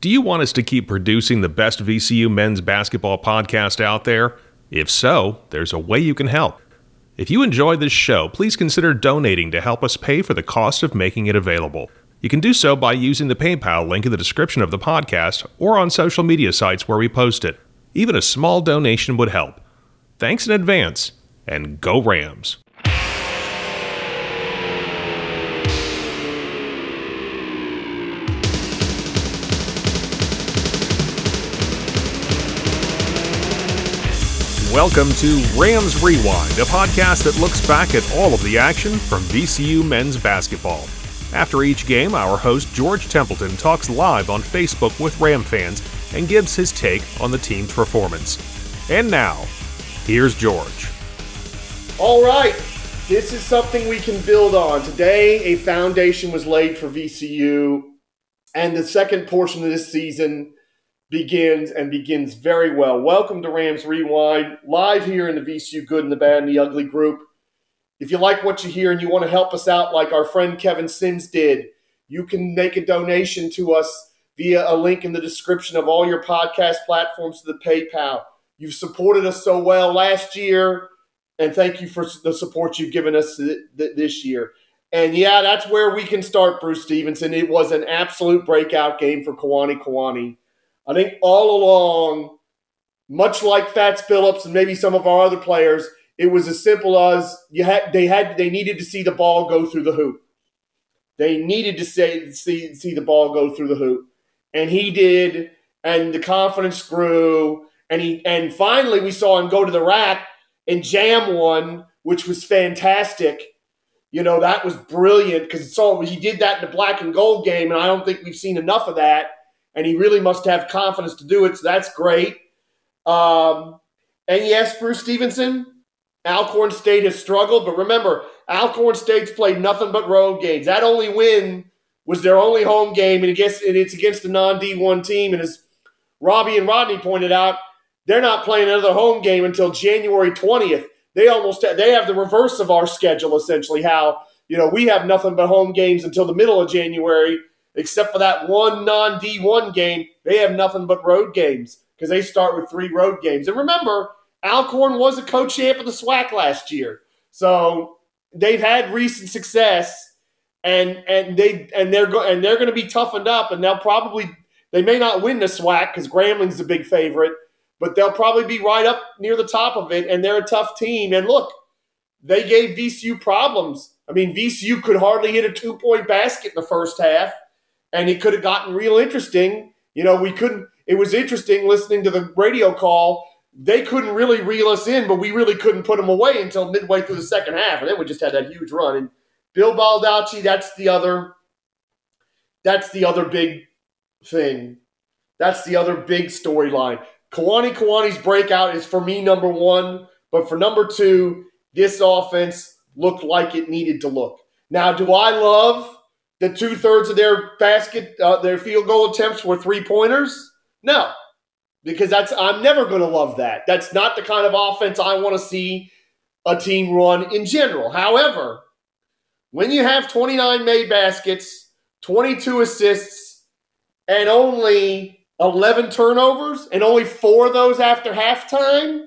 Do you want us to keep producing the best VCU men's basketball podcast out there? If so, there's a way you can help. If you enjoy this show, please consider donating to help us pay for the cost of making it available. You can do so by using the PayPal link in the description of the podcast or on social media sites where we post it. Even a small donation would help. Thanks in advance, and go Rams! Welcome to Rams Rewind, a podcast that looks back at all of the action from VCU men's basketball. After each game, our host George Templeton talks live on Facebook with Ram fans and gives his take on the team's performance. And now, here's George. All right, this is something we can build on. Today, a foundation was laid for VCU, and the second portion of this season begins and begins very well. Welcome to Rams Rewind, live here in the VCU Good and the Bad and the Ugly group. If you like what you hear and you want to help us out, like our friend Kevin Sims did, you can make a donation to us via a link in the description of all your podcast platforms to the PayPal. You've supported us so well last year, and thank you for the support you've given us this year. And yeah, that's where we can start, Bruce Stevenson. It was an absolute breakout game for Kuany Kuany. I think all along, much like Fats Billups and maybe some of our other players, it was as simple as you had they had they needed to see the ball go through the hoop. They needed to say, see see the ball go through the hoop, and he did, and the confidence grew, and he and finally we saw him go to the rack and jam one, which was fantastic. You know that was brilliant because so he did that in the black and gold game, and I don't think we've seen enough of that and he really must have confidence to do it. So that's great. Um, and yes, Bruce Stevenson, Alcorn State has struggled, but remember, Alcorn State's played nothing but road games. That only win was their only home game, and, guess, and it's against a non D1 team. And as Robbie and Rodney pointed out, they're not playing another home game until January 20th. They almost they have the reverse of our schedule essentially. How you know we have nothing but home games until the middle of January, except for that one non D1 game, they have nothing but road games because they start with three road games. And remember, Alcorn was a co-champ of the SWAC last year, so they've had recent success, and and they and they're go, and they're going to be toughened up, and they'll probably they may not win the SWAC because Grambling's a big favorite, but they'll probably be right up near the top of it, and they're a tough team. And look, they gave VCU problems. I mean, VCU could hardly hit a two-point basket in the first half and it could have gotten real interesting. You know, we couldn't. It was interesting listening to the radio call. They couldn't really reel us in, but we really couldn't put them away until midway through the second half, and then we just had that huge run. And Bill Baldacci, that's the other. That's the other big thing. That's the other big storyline. Kuany Kuany's breakout is for me number one, but for number two, this offense looked like it needed to look. Now, do I love that two thirds of their basket, uh, their field goal attempts were three pointers? No, because that's I'm never going to love that. That's not the kind of offense I want to see a team run in general. However, when you have 29 made baskets, 22 assists, and only 11 turnovers, and only four of those after halftime,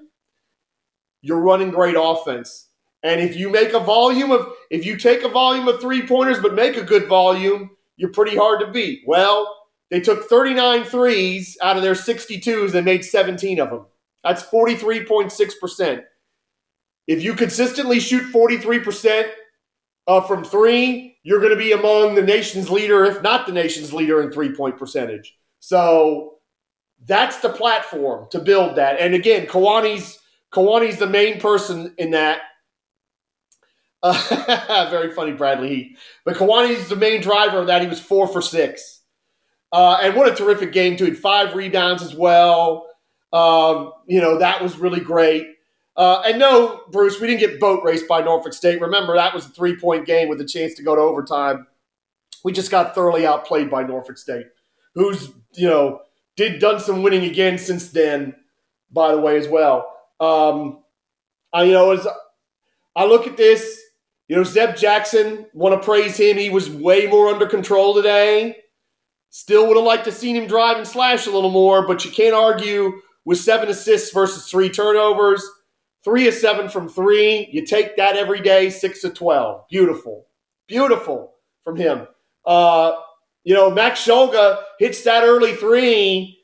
you're running great offense. And if you make a volume of, if you take a volume of three pointers but make a good volume, you're pretty hard to beat. Well, they took 39 threes out of their 62s and made 17 of them. That's 43.6%. If you consistently shoot 43% uh, from three, you're going to be among the nation's leader, if not the nation's leader in three point percentage. So that's the platform to build that. And again, Kuany's Kuany's the main person in that. Uh, very funny, Bradley Heat. But Kuany's the main driver of that. He was four for six. Uh, and what a terrific game, too. Five rebounds as well. Um, you know, that was really great. Uh, and no, Bruce, we didn't get boat raced by Norfolk State. Remember, that was a three point game with a chance to go to overtime. We just got thoroughly outplayed by Norfolk State, who's, you know, did done some winning again since then, by the way, as well. Um, I, you know, as I look at this, you know, Zeb Jackson, want to praise him. He was way more under control today. Still would have liked to seen him drive and slash a little more, but you can't argue with seven assists versus three turnovers. Three of seven from three. You take that every day, six of 12. Beautiful. Beautiful from him. Uh, you know, Max Shulga hits that early three,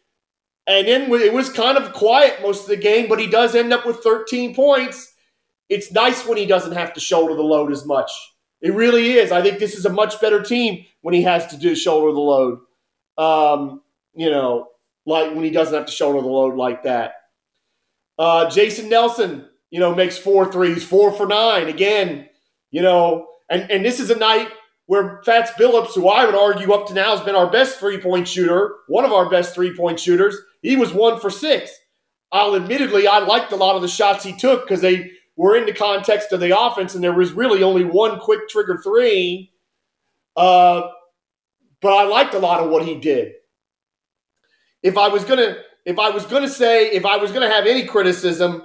and then it was kind of quiet most of the game, but he does end up with 13 points. It's nice when he doesn't have to shoulder the load as much. It really is. I think this is a much better team when he has to do shoulder the load. Um, you know, like when he doesn't have to shoulder the load like that. Uh, Jason Nelson, you know, makes four threes, four for nine. Again, you know, and, and this is a night where Fats Billups, who I would argue up to now has been our best three point shooter, one of our best three point shooters, he was one for six. I'll admittedly, I liked a lot of the shots he took because they were in the context of the offense, and there was really only one quick trigger three. Uh, but I liked a lot of what he did. If I was gonna, if I was gonna say, if I was gonna have any criticism,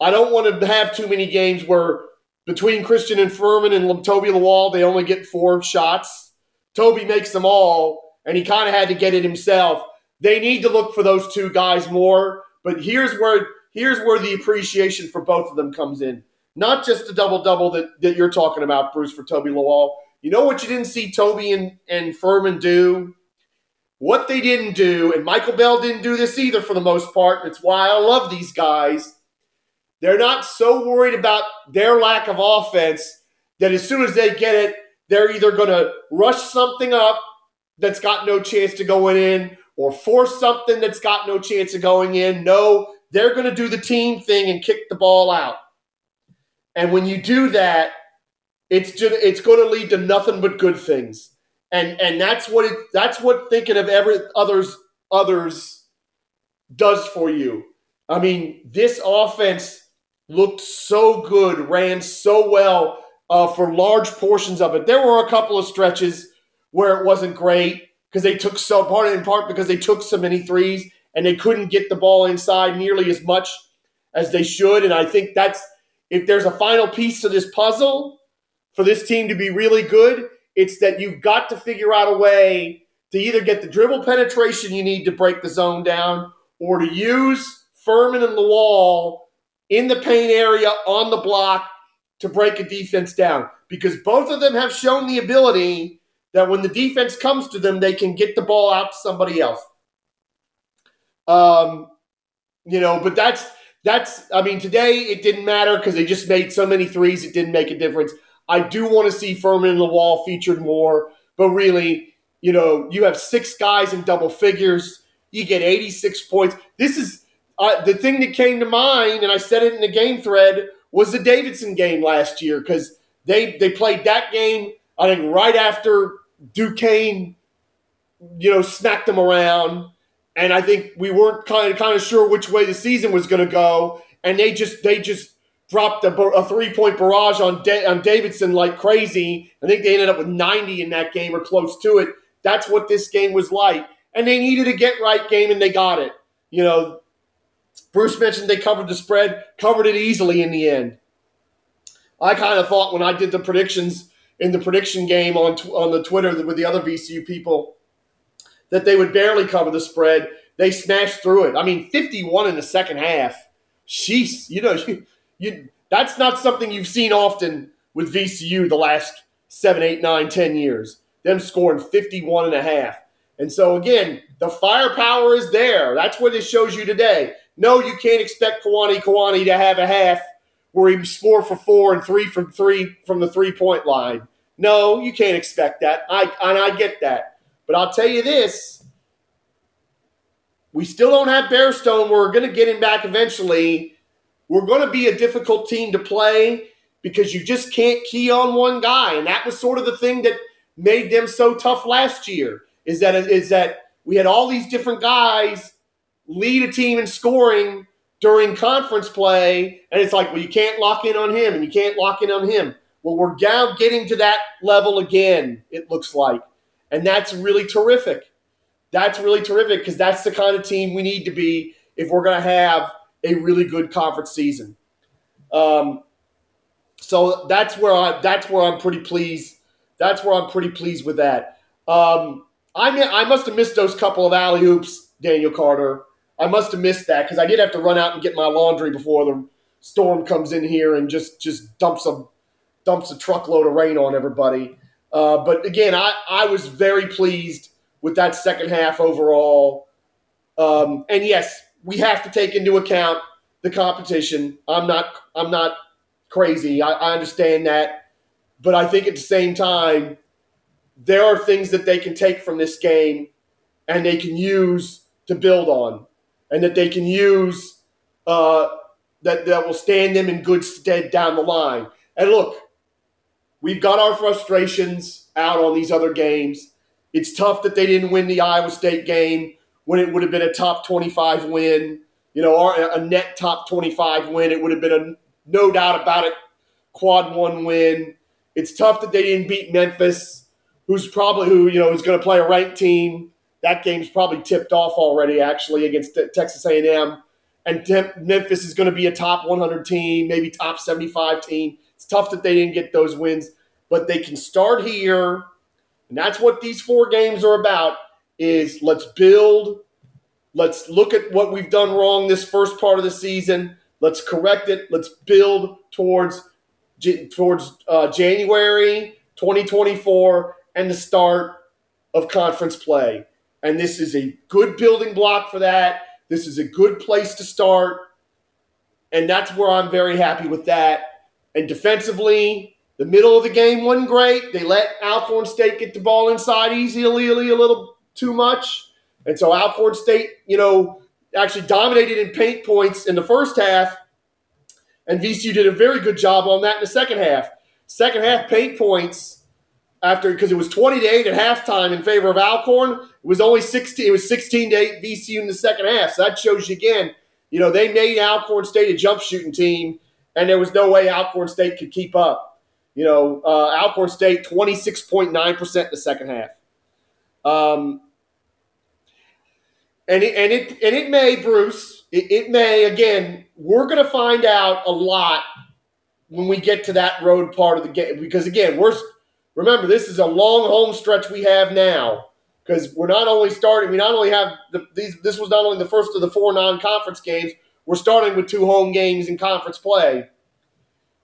I don't want to have too many games where between Christian and Fermin and Toby Lawal, they only get four shots. Toby makes them all, and he kind of had to get it himself. They need to look for those two guys more. But here's where here's where the appreciation for both of them comes in. Not just the double double that, that you're talking about, Bruce, for Toby Lawal. You know what you didn't see Toby and, and Fermin do? What they didn't do, and Michael Belle didn't do this either for the most part, and it's why I love these guys. They're not so worried about their lack of offense that as soon as they get it, they're either going to rush something up that's got no chance to going in or force something that's got no chance of going in. No, they're going to do the team thing and kick the ball out. And when you do that, it's just it's going to lead to nothing but good things. And and that's what it that's what thinking of every others others does for you. I mean, this offense looked so good, ran so well uh, for large portions of it. There were a couple of stretches where it wasn't great because they took so part in part because they took so many threes and they couldn't get the ball inside nearly as much as they should. And I think that's if there's a final piece to this puzzle for this team to be really good, it's that you've got to figure out a way to either get the dribble penetration you need to break the zone down or to use Fermin and Lawal in the paint area on the block to break a defense down because both of them have shown the ability that when the defense comes to them, they can get the ball out to somebody else. Um, you know, but that's that's. I mean, today it didn't matter because they just made so many threes. It didn't make a difference. I do want to see Fermin and Lawal featured more, but really, you know, you have six guys in double figures. You get 86 points. This is uh, the thing that came to mind, and I said it in the game thread, was the Davidson game last year because they they played that game. I think right after Duquesne, you know, smacked them around and I think we weren't kind of kind of sure which way the season was going to go, and they just they just dropped a, a three point barrage on on Davidson like crazy. I think they ended up with 90 in that game or close to it. That's what this game was like, and they needed a get right game, and they got it. You know, Bruce mentioned they covered the spread, covered it easily in the end. I kind of thought when I did the predictions in the prediction game on on the Twitter with the other VCU people that they would barely cover the spread. They smashed through it. I mean, 51 in the second half. Sheesh, you know, you, you that's not something you've seen often with VCU the last seven, eight, nine, ten years. Them scoring 51 and a half. And so again, the firepower is there. That's what it shows you today. No, you can't expect Kuany Kuany to have a half where he's four for four and three from three from the three point line. No, you can't expect that. I and I get that. But I'll tell you this we still don't have Bairstow. We're going to get him back eventually. We're going to be a difficult team to play because you just can't key on one guy. And that was sort of the thing that made them so tough last year is that is that we had all these different guys lead a team in scoring during conference play, and it's like, well, you can't lock in on him and you can't lock in on him. Well, we're now getting to that level again, it looks like. And that's really terrific. That's really terrific because that's the kind of team we need to be if we're going to have a really good conference season. Um, so that's where I that's where I'm pretty pleased. That's where I'm pretty pleased with that. Um, I I must have missed those couple of alley oops, Daniel Carter. I must have missed that because I did have to run out and get my laundry before the storm comes in here and just just dumps a dumps a truckload of rain on everybody. Uh, but again, I, I was very pleased with that second half overall. Um, and yes, we have to take into account the competition. I'm not I'm not crazy. I, I understand that, but I think at the same time, there are things that they can take from this game and they can use to build on, and that they can use uh, that that will stand them in good stead down the line. And look, we've got our frustrations out on these other games. It's tough that they didn't win the Iowa State game when it would have been a top 25 win, you know, or a net top 25 win. It would have been a no doubt about it quad one win. It's tough that they didn't beat Memphis, who's probably who you know is going to play a ranked team. That game's probably tipped off already, actually, against Texas A&M. And Memphis is going to be a top 100 team, maybe top 75 team. It's tough that they didn't get those wins, but they can start here, and that's what these four games are about. Is let's build, let's look at what we've done wrong this first part of the season. Let's correct it. Let's build towards towards uh, January 2024 and the start of conference play. And this is a good building block for that. This is a good place to start. And that's where I'm very happy with that. And defensively, the middle of the game wasn't great. They let Alcorn State get the ball inside easily a little too much. And so Alcorn State, you know, actually dominated in paint points in the first half. And VCU did a very good job on that in the second half. Second half paint points after because it was 20 to 8 at halftime in favor of Alcorn. It was only 16 it was 16 to 8 VCU in the second half. So that shows you again, you know, they made Alcorn State a jump shooting team and there was no way Alcorn State could keep up. You know, uh, Alcorn State 26.9% in the second half. Um, and it, and it and it may, Bruce, it, it may again. We're going to find out a lot when we get to that road part of the game because again, we're remember this is a long home stretch we have now because we're not only starting. We not only have the, these. This was not only the first of the four non-conference games. We're starting with two home games in conference play.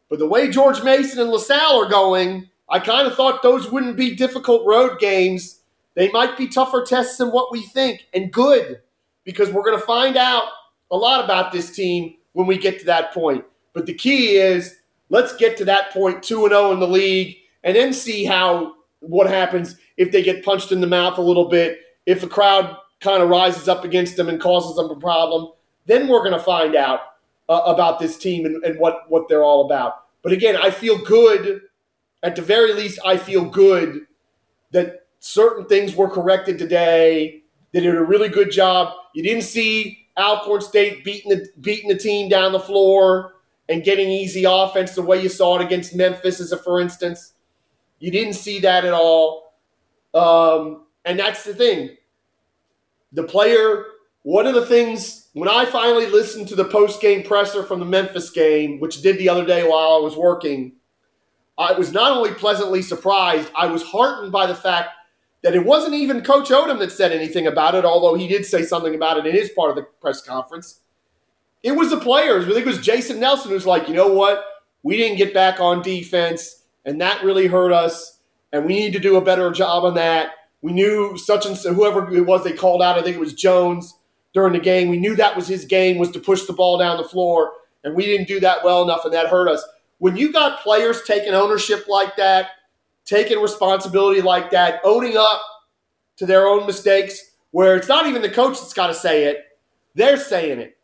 But the way George Mason and LaSalle are going, I kind of thought those wouldn't be difficult road games. They might be tougher tests than what we think, and good, because we're going to find out a lot about this team when we get to that point. But the key is let's get to that point 2 0 in the league and then see how what happens if they get punched in the mouth a little bit, if the crowd kind of rises up against them and causes them a problem then we're going to find out uh, about this team and, and what, what they're all about. But again, I feel good. At the very least, I feel good that certain things were corrected today. They did a really good job. You didn't see Alcorn State beating the beating the team down the floor and getting easy offense the way you saw it against Memphis, as a for instance. You didn't see that at all. Um, and that's the thing. The player, one of the things when I finally listened to the post game presser from the Memphis game, which I did the other day while I was working, I was not only pleasantly surprised, I was heartened by the fact that it wasn't even Coach Odom that said anything about it, although he did say something about it in his part of the press conference. It was the players. I think it was Jason Nelson who's like, you know what? We didn't get back on defense, and that really hurt us, and we need to do a better job on that. We knew such and so, whoever it was they called out, I think it was Jones during the game. We knew that was his game was to push the ball down the floor, and we didn't do that well enough, and that hurt us. When you got players taking ownership like that, taking responsibility like that, owning up to their own mistakes, where it's not even the coach that's got to say it, they're saying it.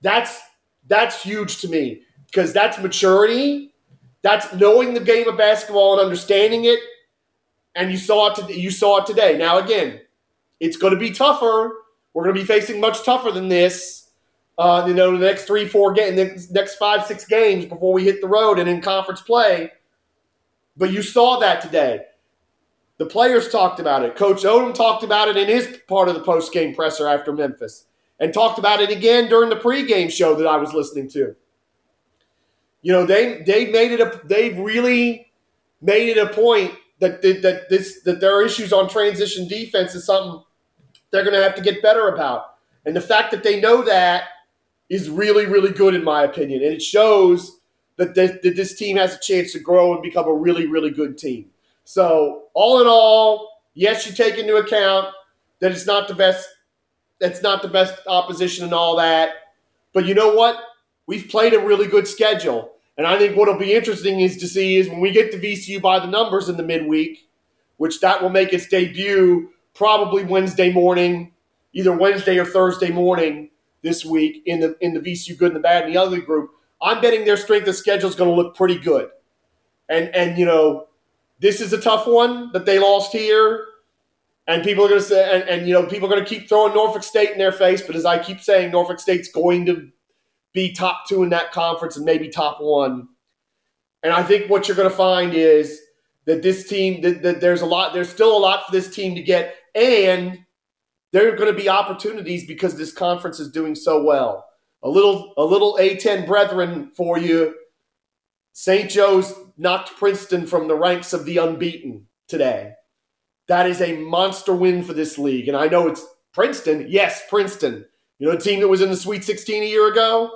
That's that's huge to me because that's maturity. That's knowing the game of basketball and understanding it. And you saw it. To, you saw it today. Now again, it's going to be tougher we're going to be facing much tougher than this. Uh, you know, the next three, four games, next five, six games before we hit the road and in conference play. But you saw that today. The players talked about it. Coach Odom talked about it in his part of the post game presser after Memphis, and talked about it again during the pregame show that I was listening to. You know, they they made it a they really made it a point that that this that there are issues on transition defense is something they're going to have to get better about. And the fact that they know that is really really good in my opinion, and it shows that this, that this team has a chance to grow and become a really really good team. So all in all, yes, you take into account that it's not the best. That's not the best opposition and all that. But you know what? We've played a really good schedule. And I think what'll be interesting is to see is when we get to VCU by the numbers in the midweek, which that will make its debut probably Wednesday morning, either Wednesday or Thursday morning this week in the in the VCU good and the bad and the ugly group. I'm betting their strength of schedule is going to look pretty good. And and you know, this is a tough one that they lost here. And people are going to say, and, and you know, people are going to keep throwing Norfolk State in their face. But as I keep saying, Norfolk State's going to be top two in that conference and maybe top one. And I think what you're going to find is that this team, that, that there's a lot, there's still a lot for this team to get, and there are going to be opportunities because this conference is doing so well. A little, a little A10 brethren for you. St. Joe's knocked Princeton from the ranks of the unbeaten today. That is a monster win for this league. And I know it's Princeton. Yes, Princeton. You know, a team that was in the Sweet 16 a year ago?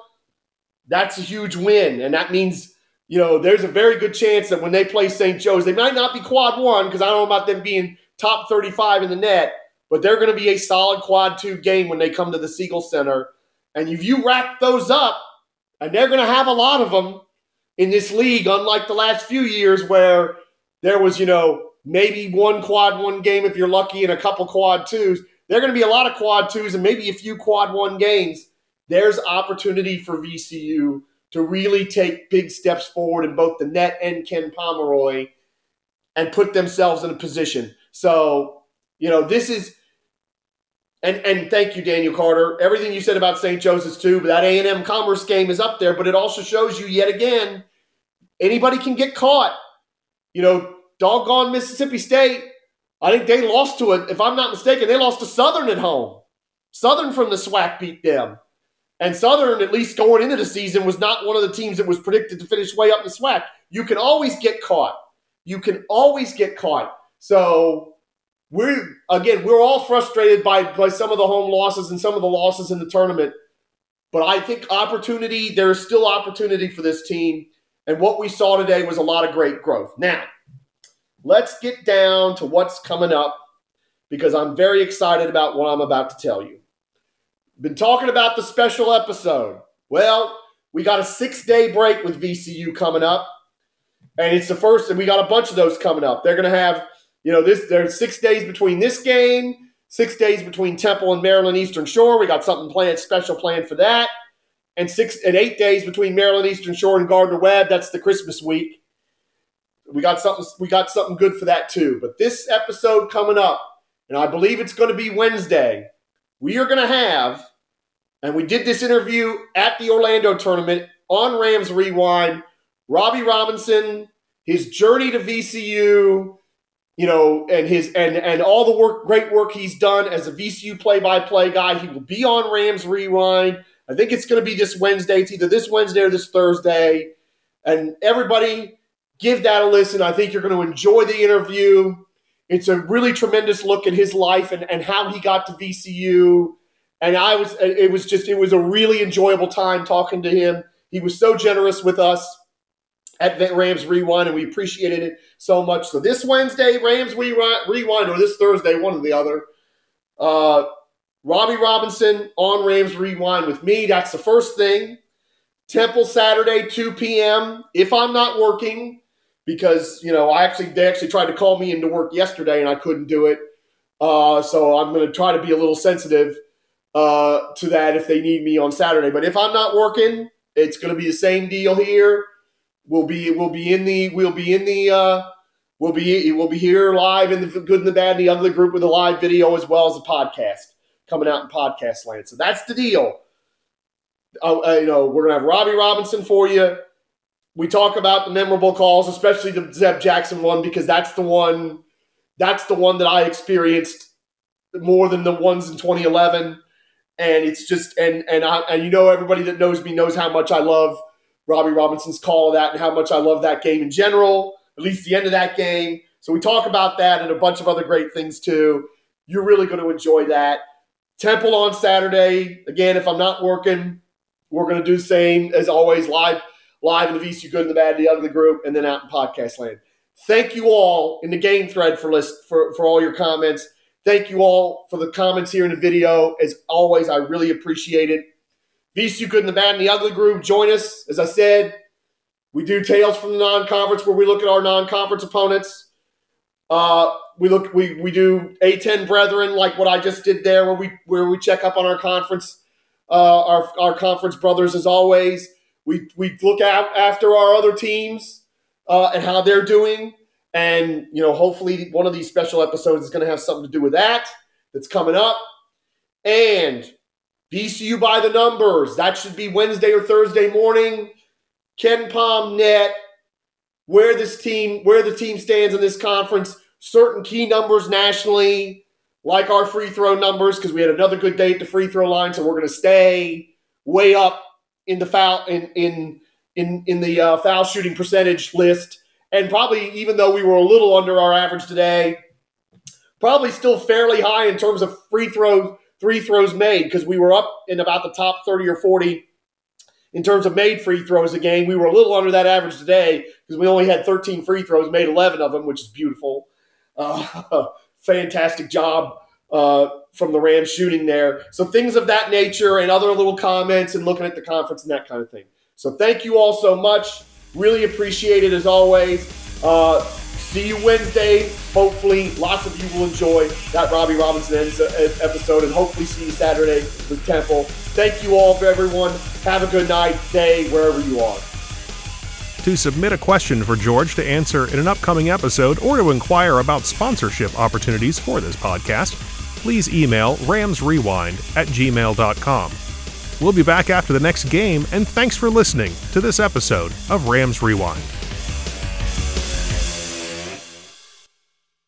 That's a huge win. And that means, you know, there's a very good chance that when they play St. Joe's, they might not be quad one because I don't know about them being top 35 in the net, but they're going to be a solid quad two game when they come to the Siegel Center. And if you rack those up, and they're going to have a lot of them in this league, unlike the last few years where there was, you know, maybe one quad one game if you're lucky and a couple quad twos. There are going to be a lot of quad twos and maybe a few quad one games. There's opportunity for VCU to really take big steps forward in both the net and Ken Pomeroy and put themselves in a position. So, you know, this is and and thank you, Daniel Carter. Everything you said about St. Joseph's too, but that A and M Commerce game is up there. But it also shows you yet again, anybody can get caught. You know, doggone Mississippi State. I think they lost to it. If I'm not mistaken, they lost to Southern at home. Southern from the SWAC beat them. And Southern, at least going into the season, was not one of the teams that was predicted to finish way up in the SWAC. You can always get caught. You can always get caught. So we're again, we're all frustrated by, by some of the home losses and some of the losses in the tournament. But I think opportunity, there is still opportunity for this team. And what we saw today was a lot of great growth. Now, let's get down to what's coming up because I'm very excited about what I'm about to tell you. Been talking about the special episode. Well, we got a six day break with VCU coming up. And it's the first, and we got a bunch of those coming up. They're going to have, you know, this, there's six days between this game, six days between Temple and Maryland Eastern Shore. We got something planned, special planned for that. And six and eight days between Maryland Eastern Shore and Gardner Webb. That's the Christmas week. We got something, we got something good for that too. But this episode coming up, and I believe it's going to be Wednesday we are going to have, and we did this interview at the Orlando tournament on Rams Rewind, Robbie Robinson, his journey to VCU, you know, and his and and all the work, great work he's done as a VCU play-by-play guy. He will be on Rams Rewind. I think it's going to be this Wednesday. It's either this Wednesday or this Thursday. And everybody, give that a listen. I think you're going to enjoy the interview. It's a really tremendous look at his life and, and how he got to VCU. And I was, it was just, it was a really enjoyable time talking to him. He was so generous with us at Rams Rewind, and we appreciated it so much. So this Wednesday, Rams Rewind, or this Thursday, one or the other. Uh, Robbie Robinson on Rams Rewind with me. That's the first thing. Temple Saturday, 2 p.m. If I'm not working, because you know I actually they actually tried to call me into work yesterday and I couldn't do it. Uh, so I'm going to try to be a little sensitive uh, to that if they need me on Saturday. But if I'm not working, it's going to be the same deal here. We'll be we'll be in the we'll be in the uh, we'll be we'll be here live in the good and the bad and the ugly group with a live video as well as a podcast coming out in podcast land. So that's the deal. Uh, uh you know, we're gonna have Robbie Robinson for you we talk about the memorable calls, especially the Zeb Jackson one, because that's the one that's the one that I experienced more than the ones in 2011. And it's just and and I and you know everybody that knows me knows how much I love Robbie Robinson's call of that and how much I love that game in general, at least the end of that game. So we talk about that and a bunch of other great things too. You're really going to enjoy that. Temple on Saturday. Again, if I'm not working, we're going to do the same as always live live in the VCU Good and the Bad, the Ugly group, and then out in podcast land. Thank you all in the game thread for list for, for all your comments. Thank you all for the comments here in the video. As always, I really appreciate it. VCU Good and the Bad and the Ugly group, join us. As I said, we do Tales from the Non-Conference where we look at our non-conference opponents. Uh, we look we we do A10 brethren like what I just did there where we where we check up on our conference uh, our our conference brothers as always. We we look out after our other teams uh, and how they're doing, and you know hopefully one of these special episodes is going to have something to do with that. That's coming up, and VCU by the numbers. That should be Wednesday or Thursday morning. KenPom net where this team where the team stands in this conference certain key numbers nationally, like our free throw numbers, because we had another good day at the free throw line, so we're going to stay way up in the foul in in in in the uh, foul shooting percentage list, and probably even though we were a little under our average today, probably still fairly high in terms of free throws free throws made because we were up in about the top thirty or forty in terms of made free throws a game. We were a little under that average today because we only had 13 free throws, made 11 of them, which is beautiful. Uh, fantastic job uh, from the Rams shooting there. So things of that nature and other little comments and looking at the conference and that kind of thing. So thank you all so much. Really appreciate it as always. Uh, see you Wednesday. Hopefully, lots of you will enjoy that Robbie Robinson episode, and hopefully see you Saturday with Temple. Thank you all, everyone. Have a good night, day, wherever you are. To submit a question for George to answer in an upcoming episode or to inquire about sponsorship opportunities for this podcast, please email ramsrewind at gmail.com. We'll be back after the next game, and thanks for listening to this episode of Rams Rewind.